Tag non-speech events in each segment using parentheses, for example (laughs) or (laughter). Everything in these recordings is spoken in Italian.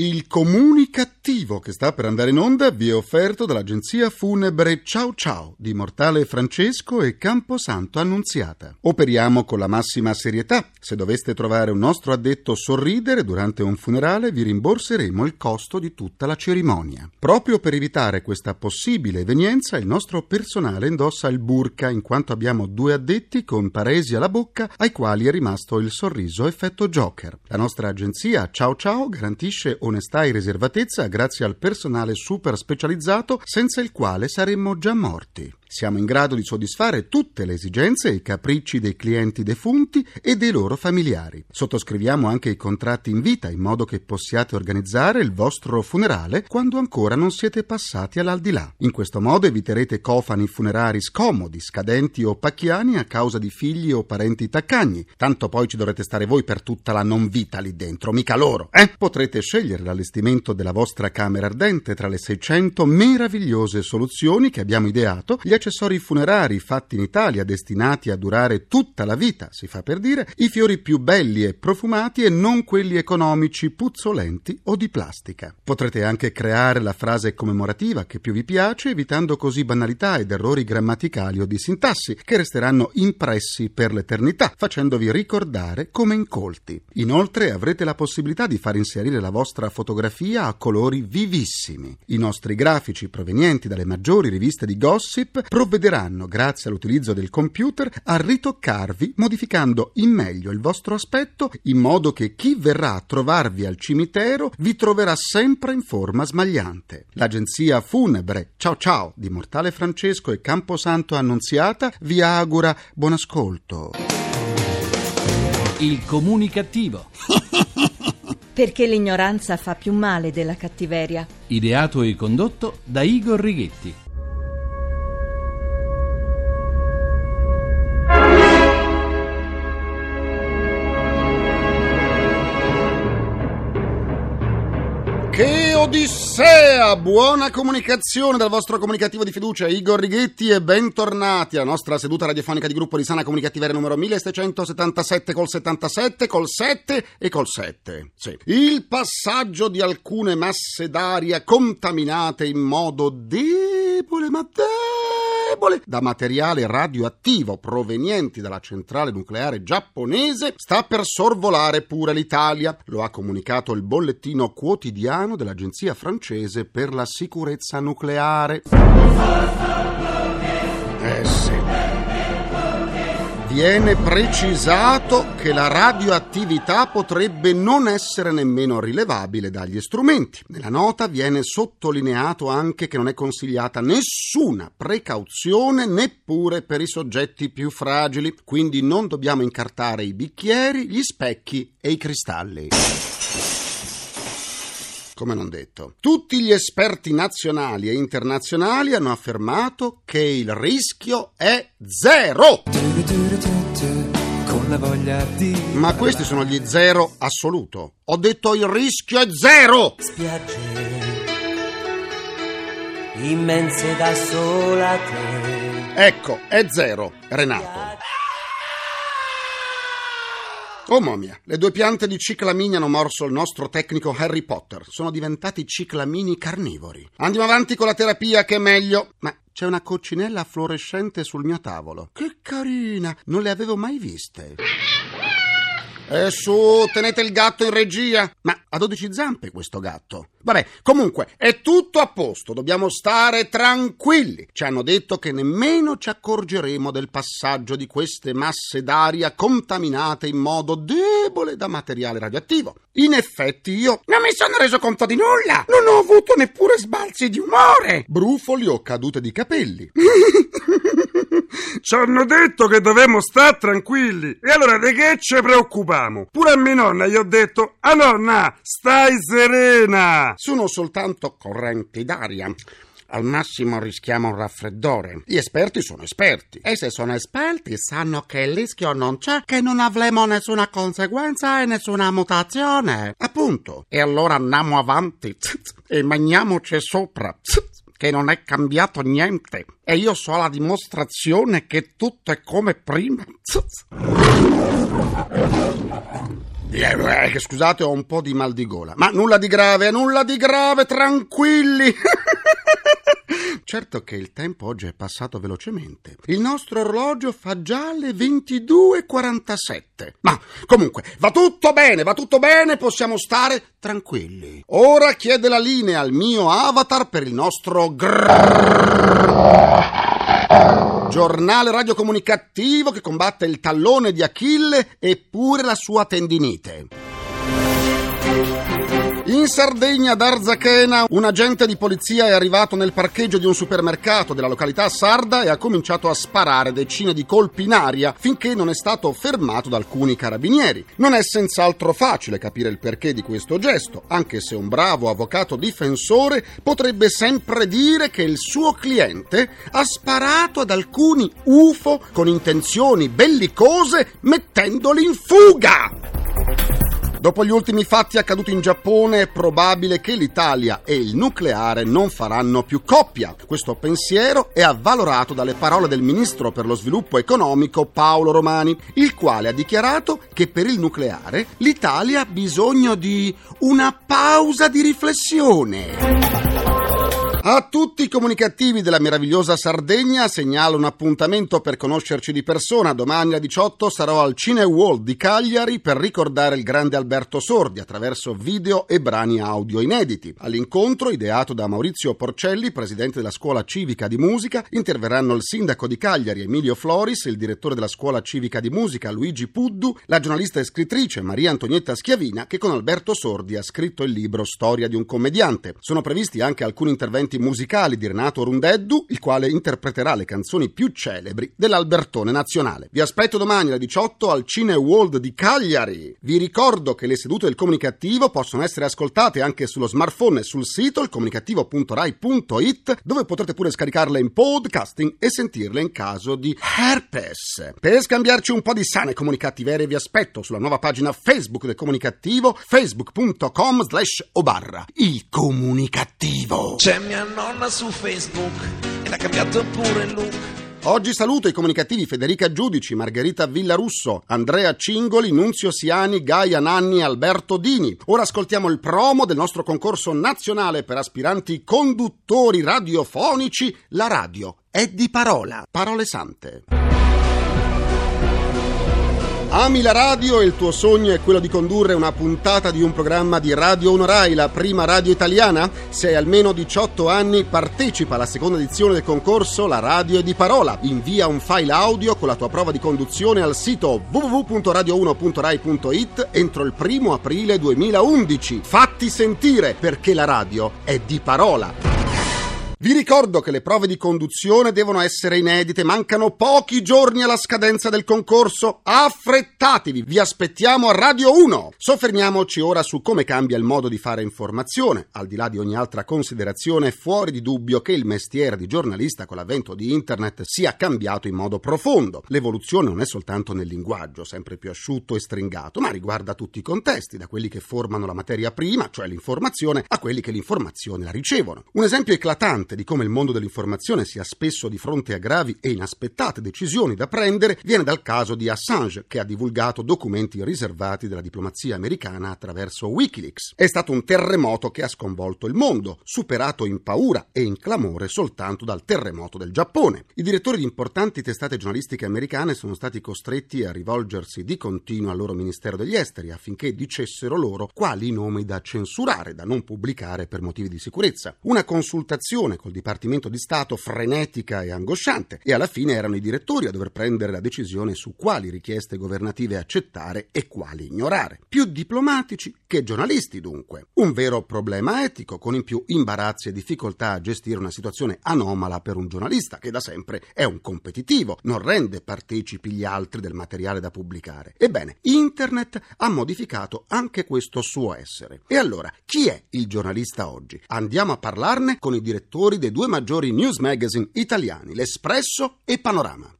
Il comunicativo che sta per andare in onda vi è offerto dall'agenzia funebre Ciao Ciao di Mortale Francesco e Camposanto Annunziata. Operiamo con la massima serietà. Se doveste trovare un nostro addetto sorridere durante un funerale, vi rimborseremo il costo di tutta la cerimonia. Proprio per evitare questa possibile evenienza, il nostro personale indossa il burka in quanto abbiamo due addetti con paresi alla bocca ai quali è rimasto il sorriso effetto Joker. La nostra agenzia Ciao Ciao garantisce onestà e riservatezza grazie al personale super specializzato senza il quale saremmo già morti. Siamo in grado di soddisfare tutte le esigenze e i capricci dei clienti defunti e dei loro familiari. Sottoscriviamo anche i contratti in vita in modo che possiate organizzare il vostro funerale quando ancora non siete passati all'aldilà. In questo modo eviterete cofani funerari scomodi, scadenti o pacchiani a causa di figli o parenti taccagni. Tanto poi ci dovrete stare voi per tutta la non vita lì dentro, mica loro, eh? Potrete scegliere l'allestimento della vostra camera ardente tra le 600 meravigliose soluzioni che abbiamo ideato. Gli accessori funerari fatti in Italia destinati a durare tutta la vita, si fa per dire, i fiori più belli e profumati e non quelli economici, puzzolenti o di plastica. Potrete anche creare la frase commemorativa che più vi piace, evitando così banalità ed errori grammaticali o di sintassi, che resteranno impressi per l'eternità, facendovi ricordare come incolti. Inoltre avrete la possibilità di far inserire la vostra fotografia a colori vivissimi. I nostri grafici provenienti dalle maggiori riviste di gossip provvederanno, grazie all'utilizzo del computer, a ritoccarvi modificando in meglio il vostro aspetto in modo che chi verrà a trovarvi al cimitero vi troverà sempre in forma smagliante. L'agenzia funebre Ciao Ciao di Mortale Francesco e Camposanto Annunziata vi augura buon ascolto. Il comunicativo. (laughs) Perché l'ignoranza fa più male della cattiveria. Ideato e condotto da Igor Righetti. Odissea! Buona comunicazione dal vostro comunicativo di fiducia Igor Righetti e bentornati alla nostra seduta radiofonica di gruppo di sana comunicativeria numero 1677 col 77, col 7 e col 7. Sì. Il passaggio di alcune masse d'aria contaminate in modo debole, ma debole da materiale radioattivo provenienti dalla centrale nucleare giapponese sta per sorvolare pure l'Italia. Lo ha comunicato il bollettino quotidiano dell'Agenzia francese per la sicurezza nucleare. Eh sì. Viene precisato che la radioattività potrebbe non essere nemmeno rilevabile dagli strumenti. Nella nota viene sottolineato anche che non è consigliata nessuna precauzione neppure per i soggetti più fragili, quindi non dobbiamo incartare i bicchieri, gli specchi e i cristalli come non detto. Tutti gli esperti nazionali e internazionali hanno affermato che il rischio è zero. Ma questi sono gli zero assoluto. Ho detto il rischio è zero. Spiagge immense da sola te. Ecco, è zero, Renato. Oh mamma mia, le due piante di ciclamini hanno morso il nostro tecnico Harry Potter. Sono diventati ciclamini carnivori. Andiamo avanti con la terapia che è meglio. Ma c'è una coccinella fluorescente sul mio tavolo. Che carina! Non le avevo mai viste. E su, tenete il gatto in regia. Ma ha 12 zampe questo gatto. Vabbè, comunque, è tutto a posto, dobbiamo stare tranquilli. Ci hanno detto che nemmeno ci accorgeremo del passaggio di queste masse d'aria contaminate in modo debole da materiale radioattivo. In effetti io non mi sono reso conto di nulla. Non ho avuto neppure sbalzi di umore. Brufoli o cadute di capelli. (laughs) (laughs) Ci hanno detto che dovevamo stare tranquilli. E allora di che ci preoccupiamo? Pure a mia nonna gli ho detto: A nonna, stai serena! Sono soltanto correnti d'aria. Al massimo rischiamo un raffreddore. Gli esperti sono esperti. E se sono esperti sanno che il rischio non c'è, che non avremo nessuna conseguenza e nessuna mutazione. Appunto. E allora andiamo avanti (laughs) e mangiamoci sopra (laughs) che non è cambiato niente e io so la dimostrazione che tutto è come prima. (laughs) Eh, eh, scusate, ho un po' di mal di gola. Ma nulla di grave, nulla di grave, tranquilli. (laughs) Certo che il tempo oggi è passato velocemente. Il nostro orologio fa già le 22.47. Ma comunque, va tutto bene, va tutto bene, possiamo stare tranquilli. Ora chiede la linea al mio avatar per il nostro giornale radiocomunicativo che combatte il tallone di Achille e pure la sua tendinite. In Sardegna, ad Arzachena, un agente di polizia è arrivato nel parcheggio di un supermercato della località sarda e ha cominciato a sparare decine di colpi in aria finché non è stato fermato da alcuni carabinieri. Non è senz'altro facile capire il perché di questo gesto, anche se un bravo avvocato difensore potrebbe sempre dire che il suo cliente ha sparato ad alcuni UFO con intenzioni bellicose mettendoli in fuga. Dopo gli ultimi fatti accaduti in Giappone è probabile che l'Italia e il nucleare non faranno più coppia. Questo pensiero è avvalorato dalle parole del ministro per lo sviluppo economico Paolo Romani, il quale ha dichiarato che per il nucleare l'Italia ha bisogno di una pausa di riflessione. A tutti i comunicativi della meravigliosa Sardegna segnalo un appuntamento per conoscerci di persona. Domani alle 18 sarò al Cine World di Cagliari per ricordare il grande Alberto Sordi attraverso video e brani audio inediti. All'incontro, ideato da Maurizio Porcelli, presidente della Scuola Civica di Musica, interverranno il sindaco di Cagliari Emilio Floris, il direttore della Scuola Civica di Musica Luigi Puddu, la giornalista e scrittrice Maria Antonietta Schiavina che con Alberto Sordi ha scritto il libro Storia di un commediante. Sono previsti anche alcuni interventi musicali di Renato Rundeddu, il quale interpreterà le canzoni più celebri dell'Albertone nazionale. Vi aspetto domani alle 18 al Cine World di Cagliari. Vi ricordo che le sedute del comunicativo possono essere ascoltate anche sullo smartphone e sul sito ilcomunicativo.rai.it dove potrete pure scaricarle in podcasting e sentirle in caso di herpes. Per scambiarci un po' di sane comunicattivere vi aspetto sulla nuova pagina Facebook del comunicativo facebook.com slash obarra. Il comunicativo. C'è mia nonna su Facebook e l'ha cambiato pure il look. Oggi saluto i comunicativi Federica Giudici, Margherita Villarusso, Andrea Cingoli, Nunzio Siani, Gaia Nanni e Alberto Dini. Ora ascoltiamo il promo del nostro concorso nazionale per aspiranti conduttori radiofonici. La radio è di parola. Parole sante. Ami la radio e il tuo sogno è quello di condurre una puntata di un programma di Radio 1 Rai, la prima radio italiana? Se hai almeno 18 anni, partecipa alla seconda edizione del concorso La radio è di parola. Invia un file audio con la tua prova di conduzione al sito www.radio1.rai.it entro il primo aprile 2011. Fatti sentire perché la radio è di parola. Vi ricordo che le prove di conduzione devono essere inedite, mancano pochi giorni alla scadenza del concorso. Affrettatevi, vi aspettiamo a Radio 1. Soffermiamoci ora su come cambia il modo di fare informazione. Al di là di ogni altra considerazione, è fuori di dubbio che il mestiere di giornalista con l'avvento di internet sia cambiato in modo profondo. L'evoluzione non è soltanto nel linguaggio, sempre più asciutto e stringato, ma riguarda tutti i contesti, da quelli che formano la materia prima, cioè l'informazione, a quelli che l'informazione la ricevono. Un esempio eclatante di come il mondo dell'informazione sia spesso di fronte a gravi e inaspettate decisioni da prendere viene dal caso di Assange, che ha divulgato documenti riservati della diplomazia americana attraverso Wikileaks. È stato un terremoto che ha sconvolto il mondo, superato in paura e in clamore soltanto dal terremoto del Giappone. I direttori di importanti testate giornalistiche americane sono stati costretti a rivolgersi di continuo al loro Ministero degli Esteri affinché dicessero loro quali nomi da censurare, da non pubblicare per motivi di sicurezza. Una consultazione col Dipartimento di Stato frenetica e angosciante e alla fine erano i direttori a dover prendere la decisione su quali richieste governative accettare e quali ignorare. Più diplomatici che giornalisti dunque. Un vero problema etico con in più imbarazzi e difficoltà a gestire una situazione anomala per un giornalista che da sempre è un competitivo, non rende partecipi gli altri del materiale da pubblicare. Ebbene, internet ha modificato anche questo suo essere. E allora, chi è il giornalista oggi? Andiamo a parlarne con i direttori dei due maggiori news magazine italiani, L'Espresso e Panorama.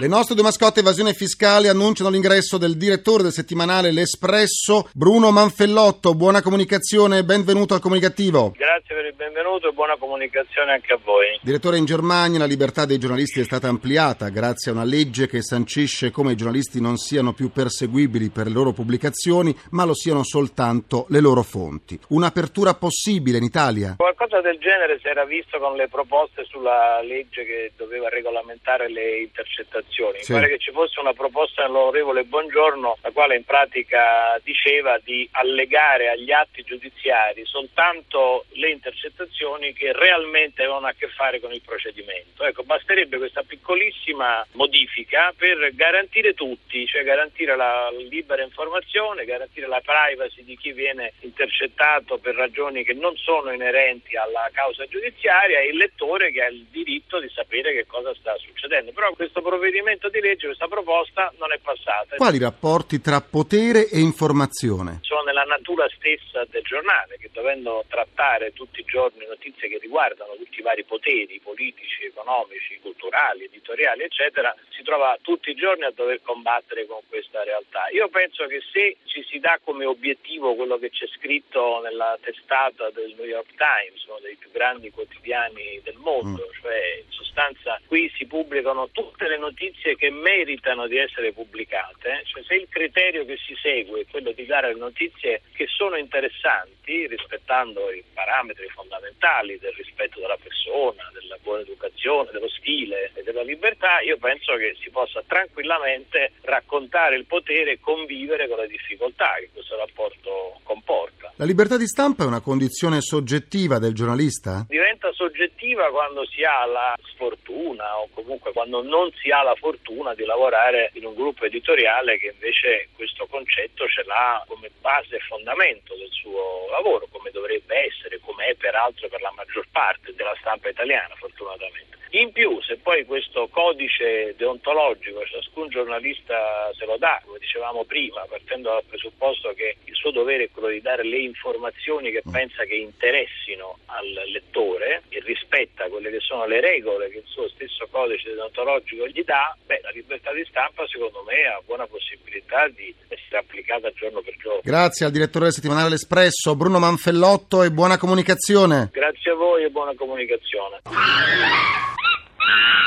Le nostre due mascotte evasione fiscale annunciano l'ingresso del direttore del settimanale L'Espresso, Bruno Manfellotto. Buona comunicazione, benvenuto al comunicativo. Grazie per il benvenuto e buona comunicazione anche a voi. Direttore, in Germania la libertà dei giornalisti è stata ampliata grazie a una legge che sancisce come i giornalisti non siano più perseguibili per le loro pubblicazioni, ma lo siano soltanto le loro fonti. Un'apertura possibile in Italia? Qualcosa del genere si era visto con le proposte sulla legge che doveva regolamentare le intercettazioni Sì. Mi pare che ci fosse una proposta dell'onorevole Buongiorno, la quale in pratica diceva di allegare agli atti giudiziari soltanto le intercettazioni che realmente avevano a che fare con il procedimento. Ecco, basterebbe questa piccolissima modifica per garantire tutti, cioè garantire la libera informazione, garantire la privacy di chi viene intercettato per ragioni che non sono inerenti alla causa giudiziaria e il lettore che ha il diritto di sapere che cosa sta succedendo. Però questo provvedimento di legge, questa proposta non è passata. Quali rapporti tra potere e informazione? Sono nella natura stessa del giornale che dovendo trattare tutti i giorni notizie che riguardano tutti i vari poteri politici, economici, culturali, editoriali, eccetera, si trova tutti i giorni a dover combattere con questa realtà. Io penso che se ci si dà come obiettivo quello che c'è scritto nella testata del New York Times, uno dei più grandi quotidiani del mondo, cioè in sostanza qui si pubblicano tutte le notizie che meritano di essere pubblicate, cioè se il criterio che si segue è quello di dare notizie che sono interessanti, rispettando i parametri fondamentali del rispetto della persona, della buona educazione, dello stile e della libertà, io penso che si possa tranquillamente raccontare il potere e convivere con le difficoltà che questo rapporto comporta. La libertà di stampa è una condizione soggettiva del giornalista? diventa soggettiva quando si ha la sfortuna o comunque quando non si ha la fortuna di lavorare in un gruppo editoriale che invece questo concetto ce l'ha come base e fondamento del suo lavoro, come dovrebbe essere, come è peraltro per la maggior parte della stampa italiana, fortunatamente. In più, se poi questo codice deontologico ciascun giornalista se lo dà, come dicevamo prima, partendo dal presupposto che il suo dovere è quello di dare le informazioni che pensa che interessino al lettore e rispetta quelle che sono le regole che il suo stesso codice deontologico gli dà, beh, la libertà di stampa secondo me ha buona possibilità di essere applicata giorno per giorno. Grazie al direttore del settimanale L'Espresso, Bruno Manfellotto e buona comunicazione. Grazie a voi e buona comunicazione.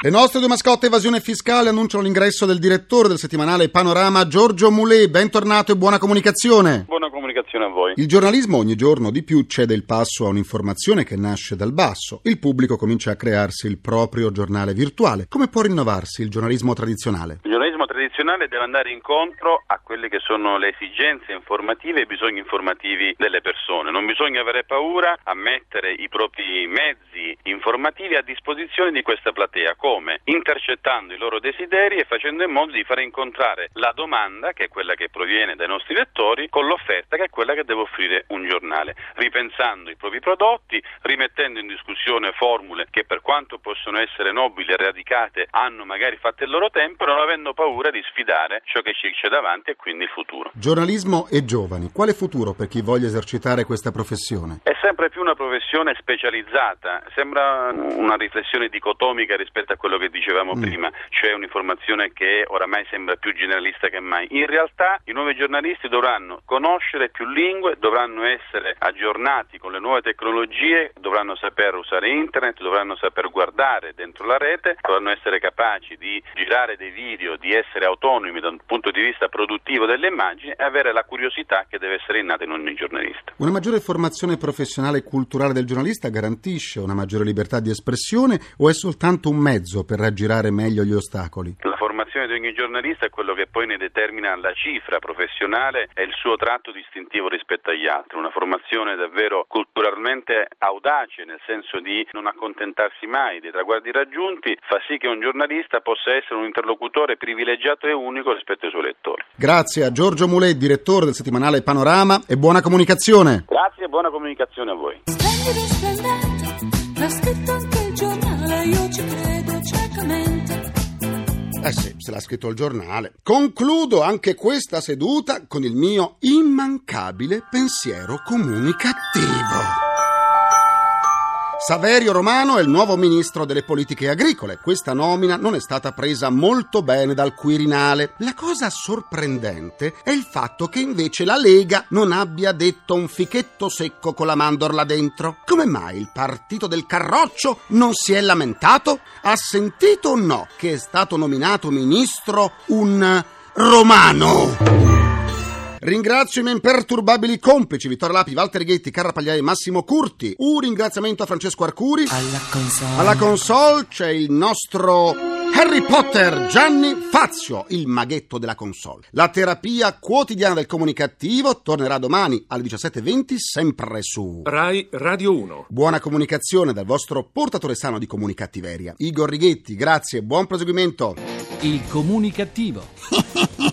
Le nostre due mascotte evasione fiscale annunciano l'ingresso del direttore del settimanale Panorama, Giorgio Moulet. Bentornato e buona comunicazione. Buona comunicazione a voi. Il giornalismo ogni giorno di più cede il passo a un'informazione che nasce dal basso. Il pubblico comincia a crearsi il proprio giornale virtuale. Come può rinnovarsi il giornalismo tradizionale? Il tradizionale deve andare incontro a quelle che sono le esigenze informative e i bisogni informativi delle persone. Non bisogna avere paura a mettere i propri mezzi informativi a disposizione di questa platea, come intercettando i loro desideri e facendo in modo di fare incontrare la domanda, che è quella che proviene dai nostri lettori, con l'offerta, che è quella che deve offrire un giornale, ripensando i propri prodotti, rimettendo in discussione formule che per quanto possono essere nobili e radicate hanno magari fatto il loro tempo, non avendo paura di sfidare ciò che ci c'è davanti e quindi il futuro. Giornalismo e giovani. Quale futuro per chi voglia esercitare questa professione? È sempre più una professione specializzata, sembra una riflessione dicotomica rispetto a quello che dicevamo Mm. prima, cioè un'informazione che oramai sembra più generalista che mai. In realtà i nuovi giornalisti dovranno conoscere più lingue, dovranno essere aggiornati con le nuove tecnologie, dovranno saper usare internet, dovranno saper guardare dentro la rete, dovranno essere capaci di girare dei video, di essere autonomi da un punto di vista produttivo delle immagini e avere la curiosità che deve essere innata in ogni giornalista. Una maggiore formazione professionale e culturale del giornalista garantisce una maggiore libertà di espressione o è soltanto un mezzo per raggirare meglio gli ostacoli? La formazione di ogni giornalista è quello che poi ne determina la cifra professionale e il suo tratto distintivo rispetto agli altri, una formazione davvero culturalmente audace nel senso di non accontentarsi mai dei traguardi raggiunti, fa sì che un giornalista possa essere un interlocutore privilegiato e unico rispetto ai suoi lettori. Grazie a Giorgio Moulet, direttore del settimanale Panorama e buona comunicazione. Grazie e buona comunicazione a voi. Splendido, splendente, l'ha scritto anche il giornale, io ci credo ciecamente. Eh sì, se l'ha scritto il giornale. Concludo anche questa seduta con il mio immancabile pensiero comunicativo. Saverio Romano è il nuovo ministro delle politiche agricole. Questa nomina non è stata presa molto bene dal Quirinale. La cosa sorprendente è il fatto che invece la Lega non abbia detto un fichetto secco con la mandorla dentro. Come mai il partito del Carroccio non si è lamentato? Ha sentito o no che è stato nominato ministro un romano? Ringrazio i miei imperturbabili complici Vittorio Lapi, Walter Ghetti, Carra Pagliai, Massimo Curti. Un ringraziamento a Francesco Arcuri. Alla console. Alla console c'è il nostro Harry Potter Gianni Fazio, il maghetto della console. La terapia quotidiana del comunicativo tornerà domani alle 17.20 sempre su Rai Radio 1. Buona comunicazione dal vostro portatore sano di comunicattiveria. Igor Righetti, grazie, buon proseguimento. Il comunicativo. (laughs)